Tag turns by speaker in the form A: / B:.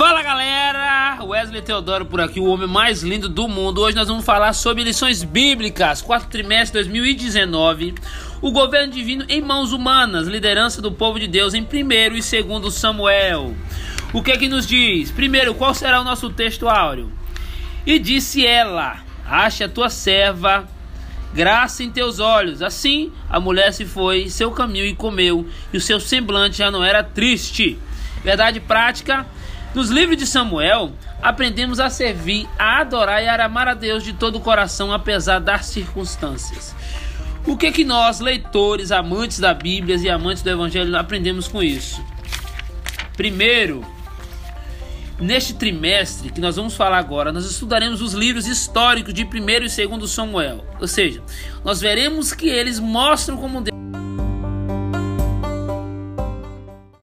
A: Fala galera, Wesley Teodoro por aqui, o homem mais lindo do mundo. Hoje nós vamos falar sobre lições bíblicas, quarto trimestre 2019. O governo divino em mãos humanas, liderança do povo de Deus em primeiro e segundo Samuel. O que é que nos diz? Primeiro, qual será o nosso texto áureo? E disse ela: Ache a tua serva graça em teus olhos. Assim a mulher se foi seu caminho e comeu, e o seu semblante já não era triste. Verdade prática nos livros de Samuel, aprendemos a servir, a adorar e a amar a Deus de todo o coração, apesar das circunstâncias. O que que nós, leitores, amantes da Bíblia e amantes do Evangelho, aprendemos com isso? Primeiro, neste trimestre que nós vamos falar agora, nós estudaremos os livros históricos de 1 e 2 Samuel. Ou seja, nós veremos que eles mostram como Deus